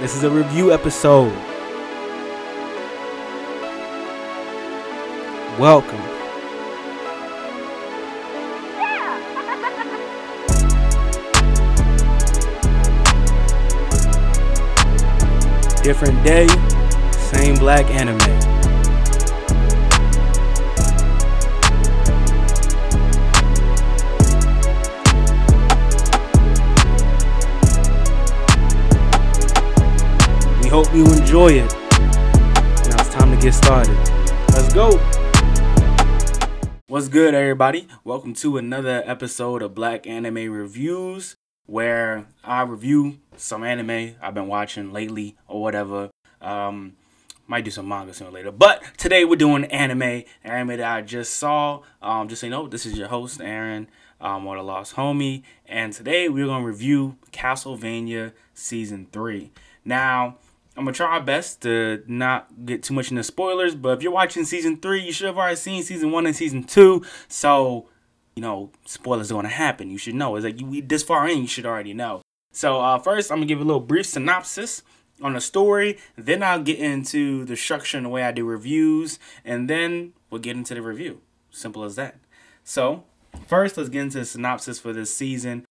This is a review episode. Welcome. Different day, same black anime. Hope you enjoy it. Now it's time to get started. Let's go. What's good, everybody? Welcome to another episode of Black Anime Reviews, where I review some anime I've been watching lately or whatever. Um, might do some manga sooner later, but today we're doing anime, anime that I just saw. Um, just so you know, this is your host Aaron, um, or the Lost Homie, and today we're gonna review Castlevania season three. Now, I'm gonna try my best to not get too much into spoilers, but if you're watching season three, you should have already seen season one and season two. So, you know, spoilers are gonna happen. You should know. It's like you this far in, you should already know. So, uh, first, I'm gonna give a little brief synopsis on the story. Then I'll get into the structure and the way I do reviews, and then we'll get into the review. Simple as that. So, first, let's get into the synopsis for this season.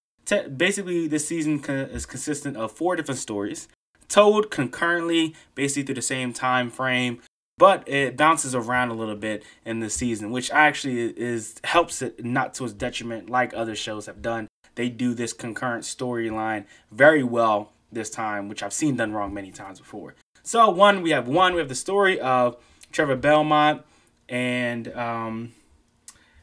Basically, this season is consistent of four different stories told concurrently, basically through the same time frame, but it bounces around a little bit in the season, which actually is helps it not to its detriment, like other shows have done. They do this concurrent storyline very well this time, which I've seen done wrong many times before. So one, we have one, we have the story of Trevor Belmont and um,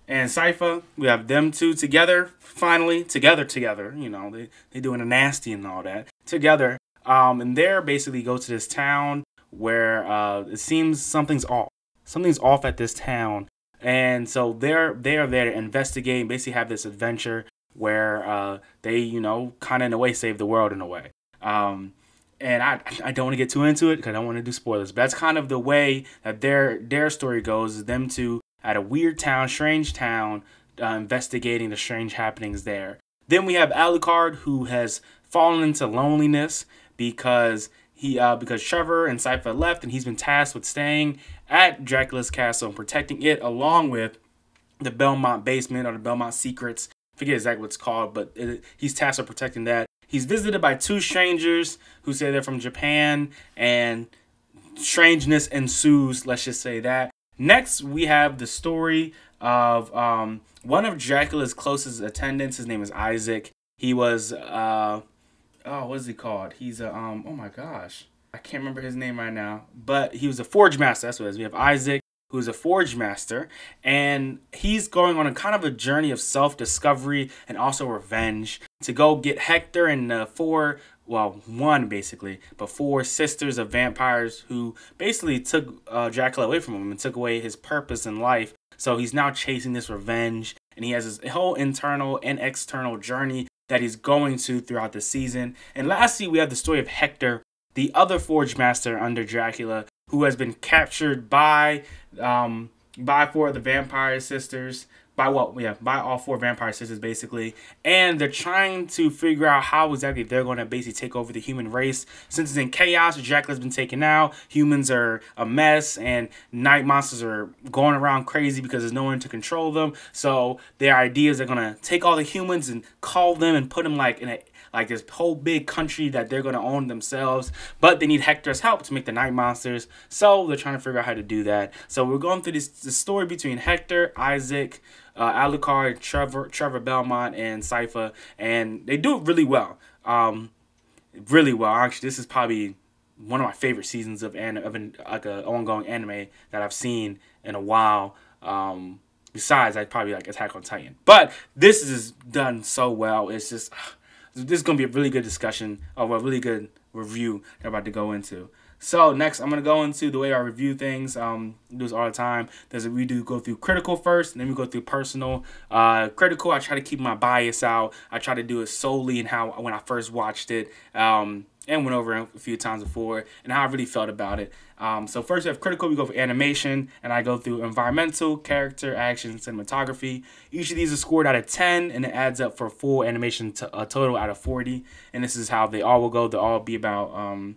and Sypha. We have them two together, finally together, together. You know, they they doing a nasty and all that together. Um, and they're basically go to this town where uh, it seems something's off. Something's off at this town, and so they're they're there to investigate and basically have this adventure where uh, they you know kind of in a way save the world in a way. Um, and I I don't want to get too into it because I don't want to do spoilers. But that's kind of the way that their their story goes. Is them two at a weird town, strange town, uh, investigating the strange happenings there. Then we have Alucard who has fallen into loneliness because he uh, because Trevor and Sypha left and he's been tasked with staying at Dracula's castle and protecting it along with the Belmont basement or the Belmont secrets. I forget exactly what it's called, but it, he's tasked with protecting that. He's visited by two strangers who say they're from Japan and strangeness ensues, let's just say that. Next, we have the story of um, one of Dracula's closest attendants. His name is Isaac. He was uh, oh, what is he called? He's a um. Oh my gosh, I can't remember his name right now. But he was a forge master. That's what it is. We have Isaac, who's a forge master, and he's going on a kind of a journey of self discovery and also revenge to go get Hector and the four. Well, one basically, but four sisters of vampires who basically took uh, Dracula away from him and took away his purpose in life. So he's now chasing this revenge, and he has his whole internal and external journey that he's going to throughout the season. And lastly, we have the story of Hector, the other Forge Master under Dracula, who has been captured by um, by four of the Vampire Sisters. By what? Yeah, by all four Vampire Sisters, basically. And they're trying to figure out how exactly they're going to basically take over the human race. Since it's in chaos, Dracula's been taken out, humans are a mess, and night monsters are going around crazy because there's no one to control them. So their idea is they're going to take all the humans and call them and put them like in a like this whole big country that they're going to own themselves but they need hector's help to make the night monsters so they're trying to figure out how to do that so we're going through this, this story between hector isaac uh, alucard trevor trevor belmont and sypha and they do it really well. Um, really well. Actually this is probably one of my favorite seasons of an of an like a ongoing anime that i've seen in a while. Um, besides i probably like attack on titan. But this is done so well. It's just this is gonna be a really good discussion of a really good review that I'm about to go into. So next, I'm gonna go into the way I review things. Um, do this all the time. There's we do go through critical first, and then we go through personal. Uh, critical, I try to keep my bias out. I try to do it solely in how when I first watched it. Um, and went over a few times before, and how I really felt about it. Um, so first we have critical, we go for animation, and I go through environmental, character, action, cinematography. Each of these is scored out of 10, and it adds up for full animation to a total out of 40. And this is how they all will go. They'll all be about um,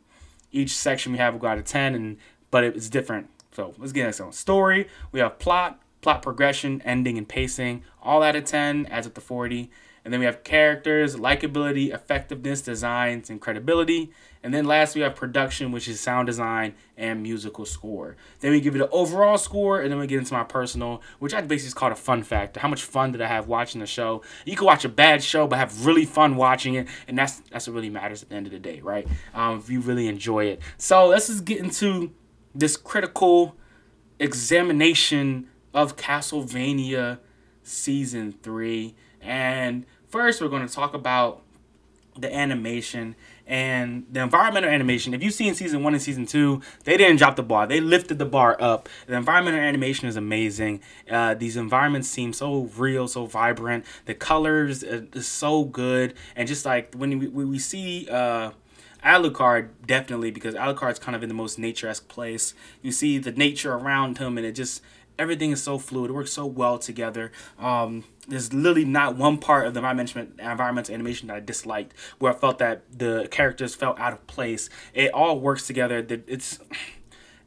each section we have will go out of 10, and but it's different. So let's get into some story. We have plot, plot progression, ending, and pacing. All out of 10 adds up to 40. And then we have characters, likability, effectiveness, designs, and credibility. And then last we have production, which is sound design and musical score. Then we give it an overall score, and then we get into my personal, which I basically call a fun factor. How much fun did I have watching the show? You can watch a bad show, but have really fun watching it, and that's that's what really matters at the end of the day, right? Um, if you really enjoy it. So let's just get into this critical examination of Castlevania season three. And first, we're going to talk about the animation and the environmental animation. If you've seen season one and season two, they didn't drop the bar. They lifted the bar up. The environmental animation is amazing. Uh, these environments seem so real, so vibrant. The colors uh, is so good, and just like when we, we see. Uh, Alucard definitely because Alucard's kind of in the most nature-esque place. You see the nature around him, and it just everything is so fluid. It works so well together. Um, there's literally not one part of the environmental environmental animation that I disliked, where I felt that the characters felt out of place. It all works together. It's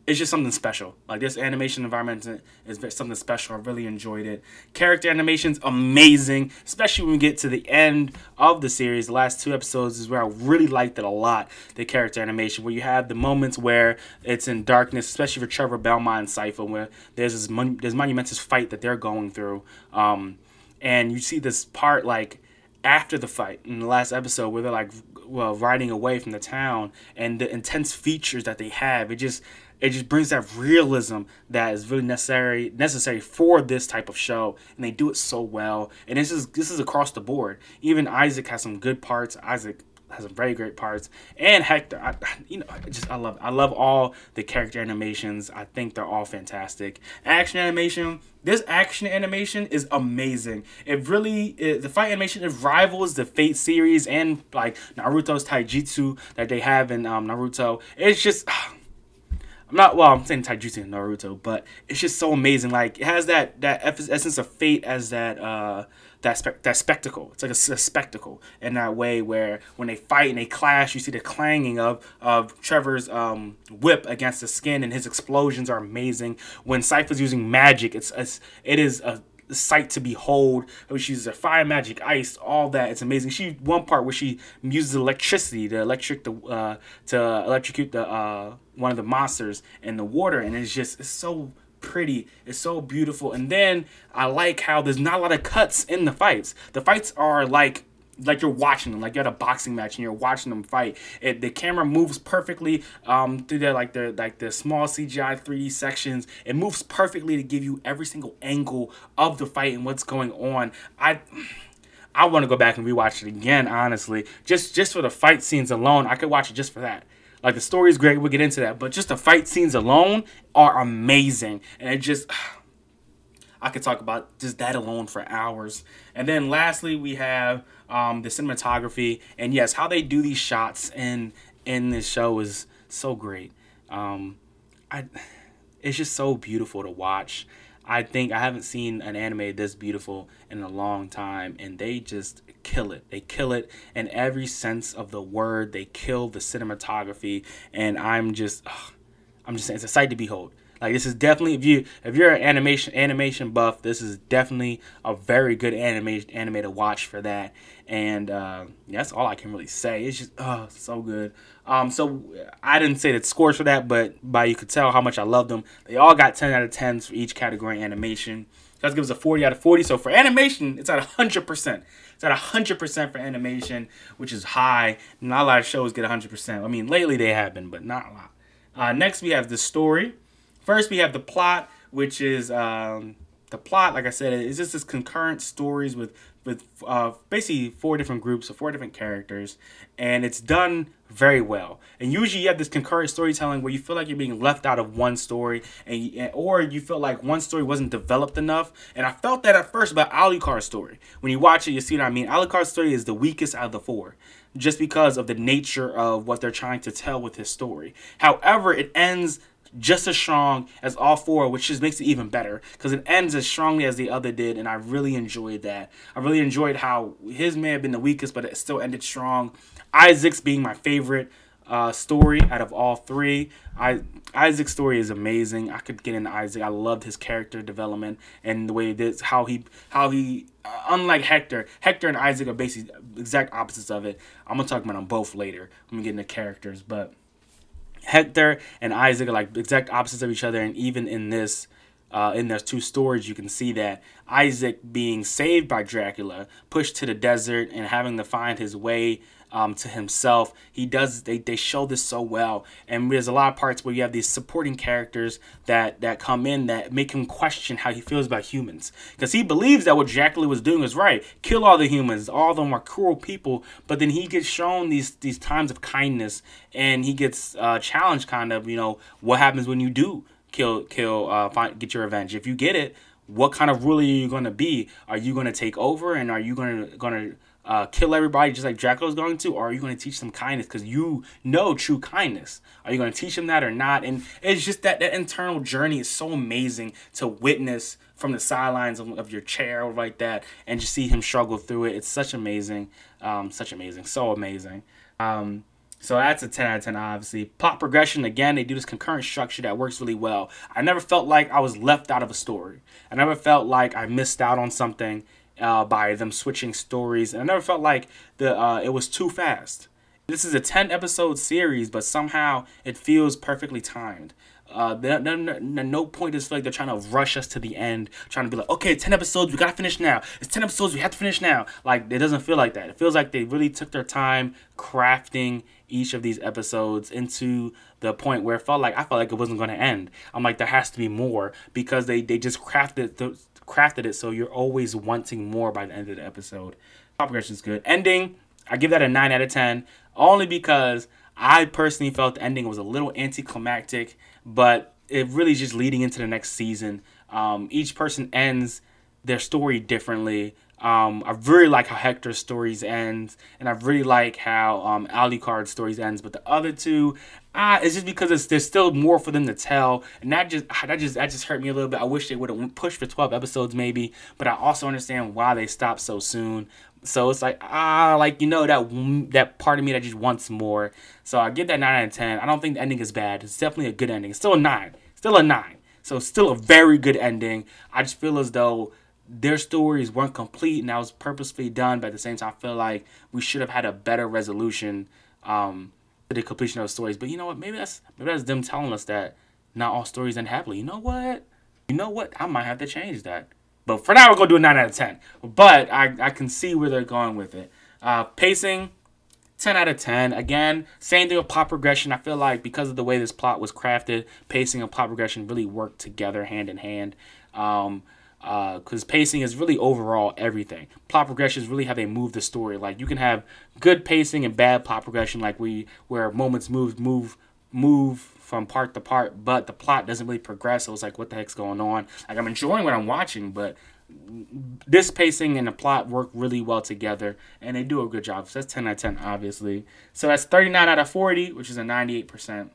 it's just something special. Like this animation environment is something special. I really enjoyed it. Character animation's amazing, especially when we get to the end of the series. The last two episodes is where I really liked it a lot. The character animation, where you have the moments where it's in darkness, especially for Trevor Belmont and Sypha, where there's this mon- there's monumentous fight that they're going through, um, and you see this part like after the fight in the last episode where they're like well riding away from the town and the intense features that they have. It just it just brings that realism that is really necessary necessary for this type of show and they do it so well and this is this is across the board. Even isaac has some good parts. Isaac has some very great parts. And hector I, you know I just i love i love all the character animations. I think they're all fantastic. Action animation this action animation is amazing. It really it, the fight animation it rivals the Fate series and like Naruto's Taijutsu that they have in um, Naruto. It's just I'm not well. I'm saying Taijutsu and Naruto, but it's just so amazing. Like it has that that essence of fate as that uh that spe- that spectacle. It's like a, a, spectacle in that way where when they fight and they clash, you see the clanging of of Trevor's um whip against the skin, and his explosions are amazing. When Sypha's using magic, it's, it's it is a sight to behold. She uses a fire magic, ice, all that. It's amazing. She one part where she uses electricity to electric the uh, to electrocute the uh, one of the monsters in the water, and it's just it's so pretty. It's so beautiful. And then I like how there's not a lot of cuts in the fights. The fights are like like you're watching them, like you're at a boxing match and you're watching them fight. It, the camera moves perfectly um, through the like the like the small CGI 3D sections. It moves perfectly to give you every single angle of the fight and what's going on. I I want to go back and rewatch it again. Honestly, just just for the fight scenes alone, I could watch it just for that. Like the story is great, we'll get into that, but just the fight scenes alone are amazing, and it just. I could talk about just that alone for hours. And then lastly, we have um, the cinematography, and yes, how they do these shots in in this show is so great. Um, I, it's just so beautiful to watch. I think I haven't seen an anime this beautiful in a long time, and they just kill it. They kill it in every sense of the word. They kill the cinematography, and I'm just, ugh, I'm just saying, it's a sight to behold. Like this is definitely if you if you're an animation animation buff, this is definitely a very good animation anime to watch for that. And uh, that's all I can really say. It's just oh so good. Um, so I didn't say the scores for that, but by you could tell how much I love them. They all got 10 out of 10s for each category animation. That gives a 40 out of 40. So for animation, it's at 100%. It's at 100% for animation, which is high. Not a lot of shows get 100%. I mean, lately they have been, but not a lot. Uh, next, we have the story. First, we have the plot, which is um, the plot. Like I said, is just this concurrent stories with with uh, basically four different groups of four different characters, and it's done very well. And usually, you have this concurrent storytelling where you feel like you're being left out of one story, and or you feel like one story wasn't developed enough. And I felt that at first about Alucard's story. When you watch it, you see what I mean. Alucard's story is the weakest out of the four just because of the nature of what they're trying to tell with his story. However, it ends just as strong as all four, which just makes it even better because it ends as strongly as the other did, and I really enjoyed that. I really enjoyed how his may have been the weakest, but it still ended strong. Isaac's being my favorite uh, story out of all three. I Isaac's story is amazing. I could get into Isaac. I loved his character development and the way this how he how he uh, unlike Hector, Hector and Isaac are basically exact opposites of it. I'm gonna talk about them both later. I'm gonna get into characters, but Hector and Isaac are like exact opposites of each other, and even in this uh, in those two stories, you can see that Isaac being saved by Dracula, pushed to the desert, and having to find his way um, to himself. He does. They, they show this so well, and there's a lot of parts where you have these supporting characters that that come in that make him question how he feels about humans, because he believes that what Dracula was doing was right. Kill all the humans. All of them are cruel people. But then he gets shown these these times of kindness, and he gets uh, challenged, kind of. You know what happens when you do kill kill uh find, get your revenge if you get it what kind of ruler are you going to be are you going to take over and are you going to going to uh, kill everybody just like Dracula's going to, or are you going to teach them kindness because you know true kindness? Are you going to teach them that or not? And it's just that that internal journey is so amazing to witness from the sidelines of, of your chair or like that, and just see him struggle through it. It's such amazing, um, such amazing, so amazing. Um, so that's a 10 out of 10, obviously. Plot progression, again, they do this concurrent structure that works really well. I never felt like I was left out of a story. I never felt like I missed out on something uh, by them switching stories. And I never felt like the uh, it was too fast. This is a 10 episode series, but somehow it feels perfectly timed. Uh, no, point feel like they're trying to rush us to the end, trying to be like, okay, 10 episodes, we gotta finish now. It's 10 episodes, we have to finish now. Like, it doesn't feel like that. It feels like they really took their time crafting each of these episodes into the point where it felt like I felt like it wasn't going to end. I'm like, there has to be more because they, they just crafted the, crafted it so you're always wanting more by the end of the episode. Top progression is good. Ending, I give that a 9 out of 10 only because I personally felt the ending was a little anticlimactic but it really is just leading into the next season. Um, each person ends their story differently. Um, I really like how Hector's stories ends, and I really like how um, Alucard's stories ends. But the other two, ah, it's just because it's, there's still more for them to tell, and that just that just that just hurt me a little bit. I wish they would have pushed for 12 episodes maybe, but I also understand why they stopped so soon. So it's like ah, like you know that that part of me that just wants more. So I give that nine out of ten. I don't think the ending is bad. It's definitely a good ending. It's still a nine. Still a nine. So still a very good ending. I just feel as though their stories weren't complete and that was purposefully done. But at the same time, I feel like we should have had a better resolution um, to the completion of the stories. But you know what? Maybe that's maybe that's them telling us that not all stories end happily. You know what? You know what? I might have to change that. But for now, we're to do a 9 out of 10. But I, I can see where they're going with it. Uh, pacing, 10 out of 10. Again, same thing with plot progression. I feel like because of the way this plot was crafted, pacing and plot progression really work together hand in hand. Um, because uh, pacing is really overall everything. Plot progression is really how they move the story. Like you can have good pacing and bad plot progression, like we where moments move move move from part to part, but the plot doesn't really progress. So it's like, what the heck's going on? Like I'm enjoying what I'm watching, but this pacing and the plot work really well together, and they do a good job. So that's 10 out of 10, obviously. So that's 39 out of 40, which is a 98%.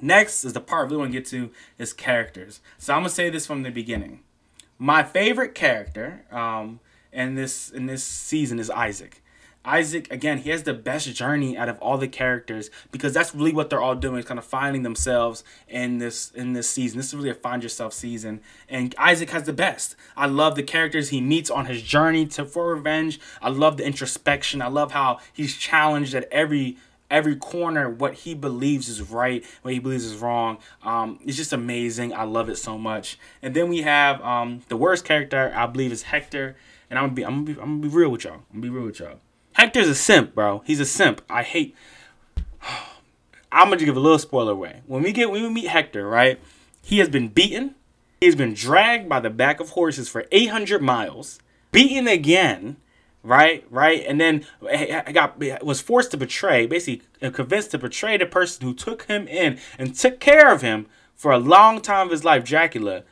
Next is the part we want to get to is characters. So I'm gonna say this from the beginning. My favorite character um, in this in this season is Isaac. Isaac, again, he has the best journey out of all the characters because that's really what they're all doing is kind of finding themselves in this in this season. This is really a find yourself season. And Isaac has the best. I love the characters he meets on his journey to for revenge. I love the introspection. I love how he's challenged at every every corner what he believes is right, what he believes is wrong. Um, it's just amazing. I love it so much. And then we have um, the worst character I believe is Hector. And I'm gonna be I'm gonna be, I'm gonna be real with y'all. I'm gonna be real with y'all. Hector's a simp, bro. He's a simp. I hate. I'm gonna give a little spoiler away. When we get when we meet Hector, right? He has been beaten. He has been dragged by the back of horses for 800 miles, beaten again, right? Right, and then I got was forced to betray, basically uh, convinced to betray the person who took him in and took care of him for a long time of his life, Dracula.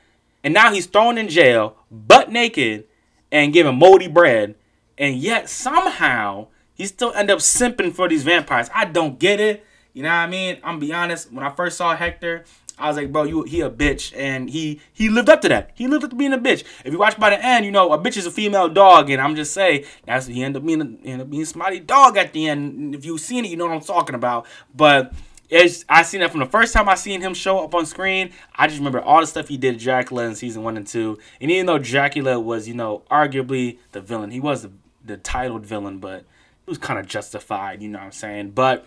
And now he's thrown in jail, butt naked, and given moldy bread and yet somehow he still end up simping for these vampires. I don't get it. You know what I mean? I'm be honest. When I first saw Hector, I was like, bro, you he a bitch, and he he lived up to that. He lived up to being a bitch. If you watch by the end, you know a bitch is a female dog, and I'm just saying that's he ended up being he ended up being Smiley dog at the end. If you've seen it, you know what I'm talking about. But it's I seen that from the first time I seen him show up on screen. I just remember all the stuff he did Dracula in season one and two. And even though Dracula was, you know, arguably the villain, he was the, the titled villain, but it was kind of justified, you know what I'm saying? But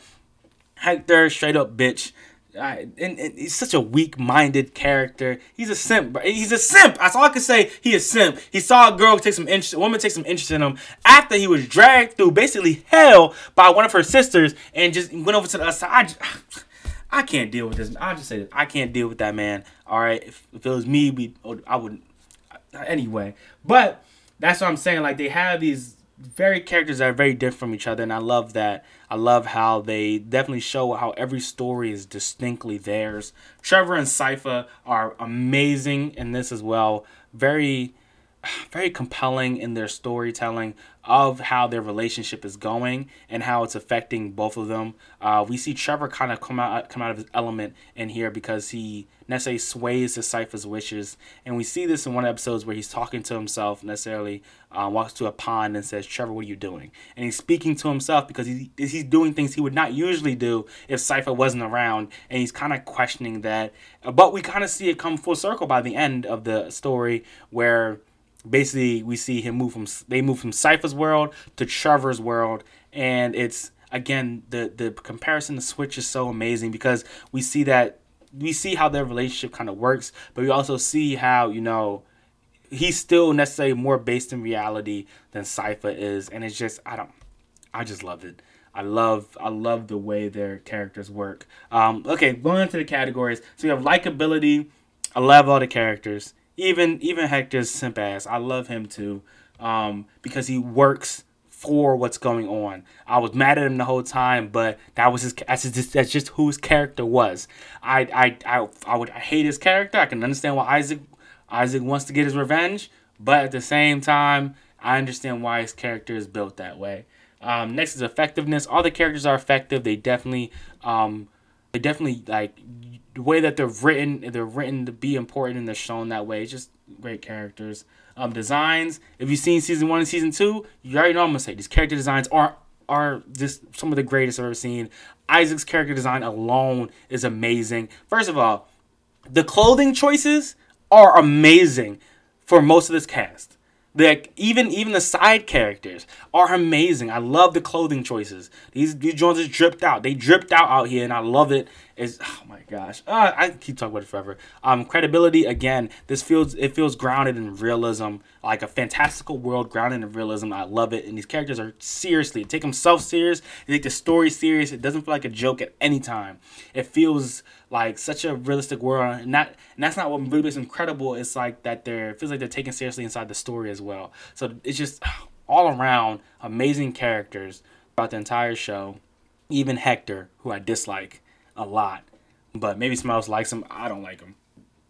Hector, straight up bitch. I, and, and, he's such a weak-minded character. He's a simp. Bro. He's a simp. That's all I can say. He is simp. He saw a girl take some interest, a woman take some interest in him after he was dragged through basically hell by one of her sisters and just went over to the other side. I, I can't deal with this. I just say this. I can't deal with that man. All right, if, if it was me, we I wouldn't. Anyway, but that's what I'm saying. Like they have these very characters that are very different from each other, and I love that. I love how they definitely show how every story is distinctly theirs. Trevor and Sypha are amazing in this as well. Very, very compelling in their storytelling of how their relationship is going and how it's affecting both of them. Uh, we see Trevor kind of come out come out of his element in here because he necessarily sways to Sypha's wishes, and we see this in one episodes where he's talking to himself. Necessarily uh, walks to a pond and says, "Trevor, what are you doing?" And he's speaking to himself because he, he's doing things he would not usually do if Sypha wasn't around, and he's kind of questioning that. But we kind of see it come full circle by the end of the story where basically we see him move from they move from Sypha's world to Trevor's world, and it's again the the comparison the switch is so amazing because we see that we see how their relationship kind of works, but we also see how you know he's still necessarily more based in reality than Sypha is, and it's just I don't I just love it. I love I love the way their characters work. Um, okay, going into the categories. So we have likability. I love all the characters even even Hector's simp ass, I love him too, um, because he works for what's going on. I was mad at him the whole time, but that was his. That's just, that's just who his character was. I I I I would I hate his character. I can understand why Isaac Isaac wants to get his revenge, but at the same time, I understand why his character is built that way. Um, next is effectiveness. All the characters are effective. They definitely um, they definitely like the way that they're written, they're written to be important and they're shown that way. It's just great characters. Um, designs. If you've seen season one and season two, you already know I'm gonna say these character designs are are just some of the greatest I've ever seen. Isaac's character design alone is amazing. First of all, the clothing choices are amazing for most of this cast. Like even even the side characters are amazing. I love the clothing choices. These these joints are dripped out. They dripped out out here, and I love it. Is oh my gosh, uh, I keep talking about it forever. Um, credibility again. This feels it feels grounded in realism, like a fantastical world grounded in realism. I love it, and these characters are seriously take themselves serious. They take the story serious. It doesn't feel like a joke at any time. It feels like such a realistic world, and that and that's not what really makes incredible. It's like that they're feels like they're taken seriously inside the story as well. So it's just all around amazing characters throughout the entire show. Even Hector, who I dislike a lot, but maybe Smiles likes him. I don't like him.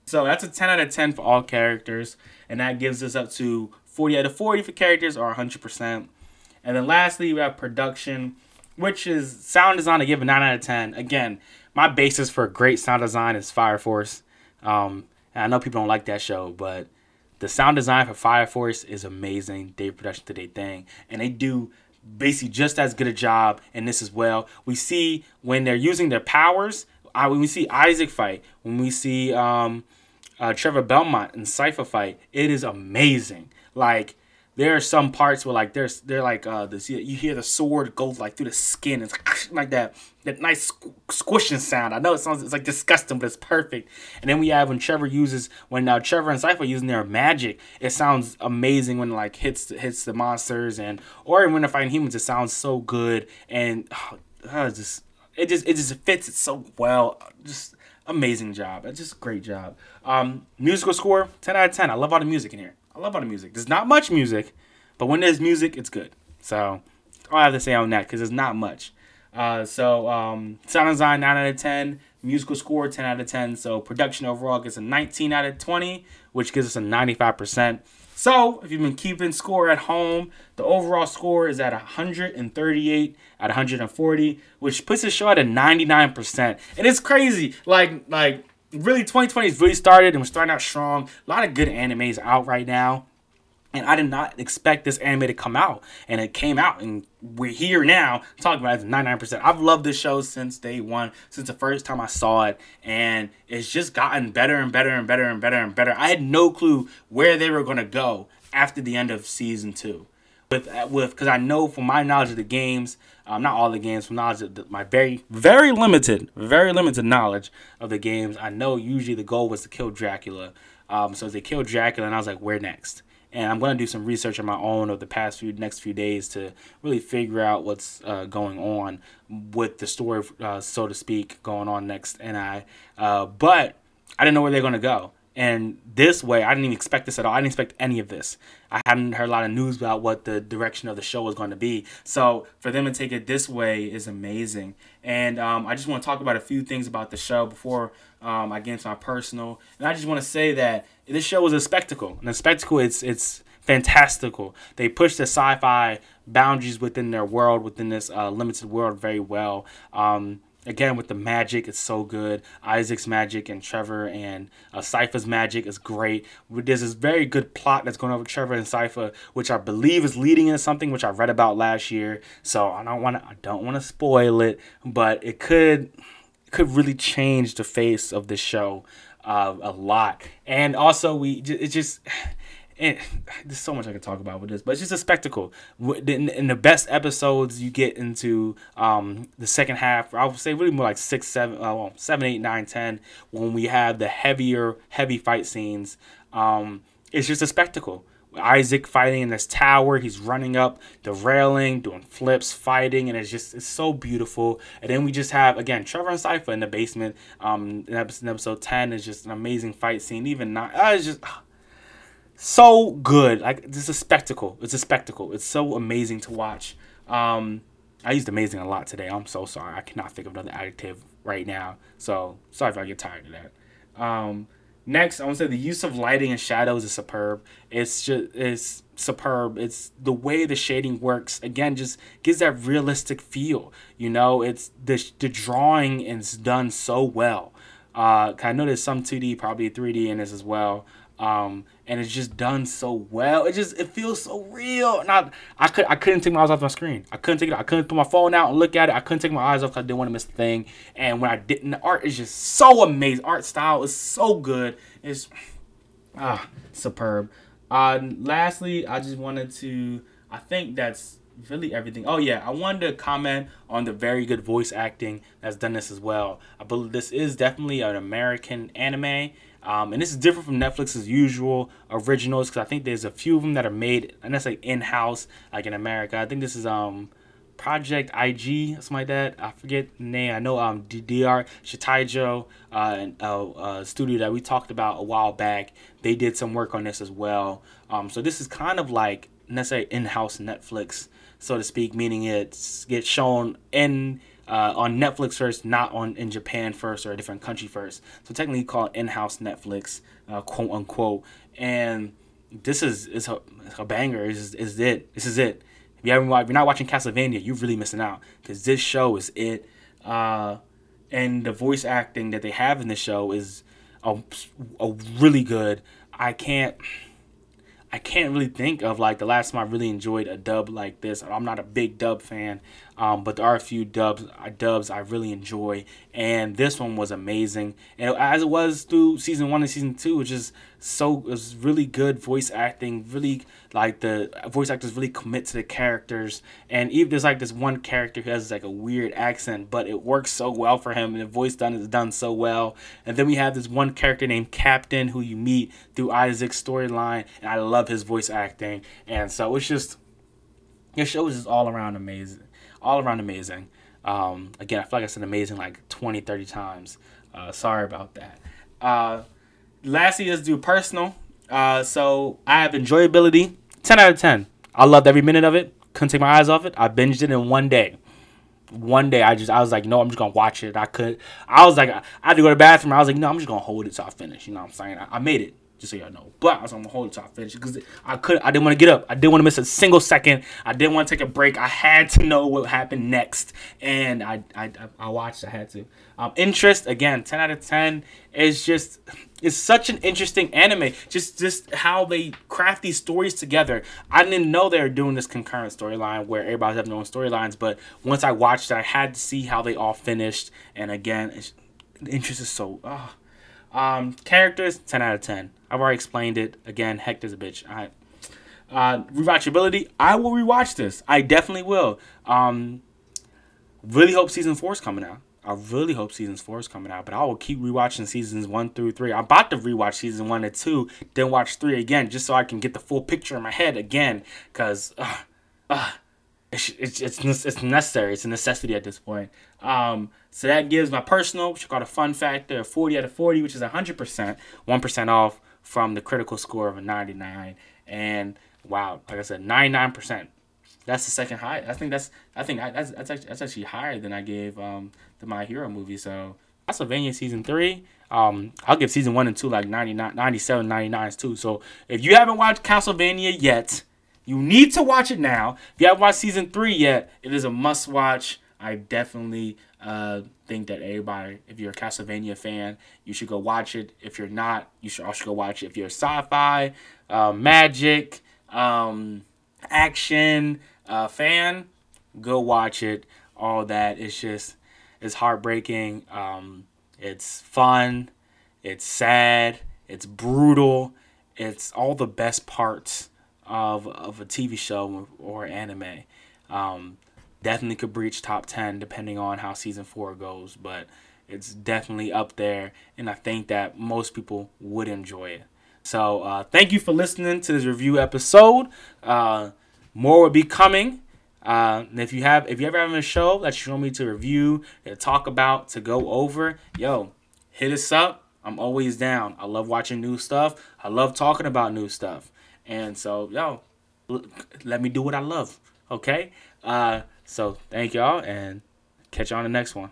So that's a 10 out of 10 for all characters, and that gives us up to 40 out of 40 for characters or 100%. And then lastly, we have production, which is sound design. I give a 9 out of 10. Again, my basis for great sound design is Fire Force. Um, and I know people don't like that show, but the sound design for Fire Force is amazing. Day production to their thing, and they do basically just as good a job in this as well. We see when they're using their powers. Uh, when we see Isaac fight, when we see um, uh, Trevor Belmont and Sypha fight, it is amazing. Like there are some parts where like there's they're like uh this you hear the sword go like through the skin it's like that that nice squishing sound. I know it sounds it's like disgusting, but it's perfect. And then we have when Trevor uses when now uh, Trevor and Sypha using their magic, it sounds amazing when like hits hits the monsters and or when they're fighting humans, it sounds so good and just it just it just fits it so well. Just amazing job. It's just great job. Um, musical score, ten out of ten. I love all the music in here. I love the music. There's not much music, but when there's music, it's good. So all I have to say on that because there's not much. Uh, so um, sound design 9 out of 10, musical score 10 out of 10. So production overall gets a 19 out of 20, which gives us a 95%. So if you've been keeping score at home, the overall score is at 138 at 140, which puts the show at a 99%. And it's crazy. Like like really 2020 has really started and we're starting out strong. A lot of good animes out right now. And I did not expect this anime to come out. And it came out, and we're here now talking about it 99%. I've loved this show since day one, since the first time I saw it. And it's just gotten better and better and better and better and better. I had no clue where they were going to go after the end of season two. With, with, because I know from my knowledge of the games, um, not all the games, from knowledge of the, my very, very limited, very limited knowledge of the games, I know usually the goal was to kill Dracula. Um, so they killed Dracula, and I was like, where next? and I'm to do some research on my own over the past few next few days to really figure out what's uh, going on with the story, uh, so to speak, going on next. And I, uh, but I didn't know where they're to go. And this way, I didn't even expect this at all. I didn't expect any of this. I hadn't heard a lot of news about what the direction of the show was going to be. So for them to take it this way is amazing. And um, I just want to talk about a few things about the show before um, I get into my personal. And I just want to say that this show was a spectacle. And a spectacle, it's it's fantastical. They push the sci-fi boundaries within their world, within this uh, limited world, very well. Um, again with the magic it's so good. Isaac's magic and trevor and uh, sypha's magic is great. There's this very good plot that's going on with trevor and sypha which i believe is leading into something which i read about last year. So i don't want to i don't want to spoil it but it could could really change the face of the show uh, a lot. And also we it just and there's so much I can talk about with this, but it's just a spectacle. In, the best episodes, you get into um, the second half. I would say really more like six, seven, uh, well, seven, eight, nine, ten. When we have the heavier, heavy fight scenes, um, it's just a spectacle. Isaac fighting in this tower, he's running up the railing, doing flips, fighting, and it's just it's so beautiful. And then we just have again Trevor and Sypha in the basement. Um, in episode, ten is just an amazing fight scene. Even not, uh, it's just so good. Like it's a spectacle. It's a spectacle. It's so amazing to watch. Um, I used amazing a lot today. I'm so sorry. I cannot think of another adjective right now. So sorry if I get tired of that. Um, next, I want to say the use of lighting and shadows is superb. It's just it's superb. It's the way the shading works. Again, just gives that realistic feel. You know, it's the the drawing is done so well. Uh, I know there's some 2D, probably 3D in this as well. Um, and it's just done so well. It just it feels so real. Not I could I couldn't take my eyes off my screen. I couldn't take it. I couldn't put my phone out and look at it. I couldn't take my eyes off. Because I didn't want to miss the thing. And when I didn't, the art is just so amazing. Art style is so good. It's ah superb. Uh, lastly, I just wanted to. I think that's really everything. Oh yeah, I wanted to comment on the very good voice acting that's done this as well. I believe this is definitely an American anime um, and this is different from Netflix's usual originals because I think there's a few of them that are made, and that's like in house, like in America. I think this is um Project IG, something like that. I forget the name. I know um DR Shitaijo, uh, a, a studio that we talked about a while back. They did some work on this as well. Um, so this is kind of like necessarily in-house Netflix, so to speak, meaning it gets shown in uh, on Netflix first, not on in Japan first or a different country first. So technically called in-house Netflix, uh, quote unquote. And this is is a, a banger. Is is it? This is it. If you haven't, if you're not watching Castlevania, you're really missing out because this show is it. Uh, and the voice acting that they have in the show is a, a really good. I can't. I can't really think of like the last time I really enjoyed a dub like this. I'm not a big dub fan, um, but there are a few dubs uh, dubs I really enjoy, and this one was amazing. And as it was through season one and season two, which is so it was really good voice acting. Really like the voice actors really commit to the characters, and even there's like this one character who has like a weird accent, but it works so well for him, and the voice done is done so well. And then we have this one character named Captain who you meet through Isaac's storyline, and I love his voice acting, and so it's just. Your show is just all around amazing all around amazing. Um, again, I feel like I said amazing like 20, 30 times. Uh, sorry about that. Uh, lastly, let's do personal. Uh, so I have enjoyability, 10 out of 10. I loved every minute of it. Couldn't take my eyes off it. I binged it in one day. One day, I just I was like, no, I'm just gonna watch it. I could. I was like, I had to go to the bathroom. I was like, no, I'm just gonna hold it till I finish. You know what I'm saying? I, I made it. Just so y'all know. But I was on the whole top finish because I couldn't. I didn't want to get up. I didn't want to miss a single second. I didn't want to take a break. I had to know what happened next, and I I, I watched. I had to. Um, interest again, ten out of ten. Is just it's such an interesting anime. Just just how they craft these stories together. I didn't know they were doing this concurrent storyline where everybody's having their own storylines. But once I watched I had to see how they all finished. And again, the interest is so. Oh. Um, characters, ten out of ten. I've already explained it. Again, Hector's a bitch. I, uh, rewatchability, I will rewatch this. I definitely will. Um, really hope season four is coming out. I really hope season four is coming out, but I will keep rewatching seasons one through three. I'm about to rewatch season one and two, then watch three again, just so I can get the full picture in my head again. Cause, uh, uh, it's, it's, it's, it's necessary. It's a necessity at this point. Um, so that gives my personal, which I call a fun factor, 40 out of 40, which is 100%, 1% off from the critical score of a 99. And wow, like I said, 99%. That's the second high. I think that's I think I, that's that's actually, that's actually higher than I gave um the My Hero movie. So Castlevania season three. Um, I'll give season one and two like 99, 97, 99s too. So if you haven't watched Castlevania yet, you need to watch it now. If you haven't watched season three yet, it is a must watch. I definitely uh, think that everybody, if you're a Castlevania fan, you should go watch it. If you're not, you should also go watch it. If you're a sci-fi, uh, magic, um, action uh, fan, go watch it. All that it's just it's heartbreaking. Um, it's fun. It's sad. It's brutal. It's all the best parts of of a TV show or anime. Um, definitely could breach top 10 depending on how season 4 goes but it's definitely up there and i think that most people would enjoy it. So uh, thank you for listening to this review episode. Uh, more will be coming. Uh, if you have if you ever have a show that you want me to review to talk about to go over yo hit us up. I'm always down. I love watching new stuff. I love talking about new stuff. And so yo let me do what i love okay? Uh, so thank y'all and catch you on the next one.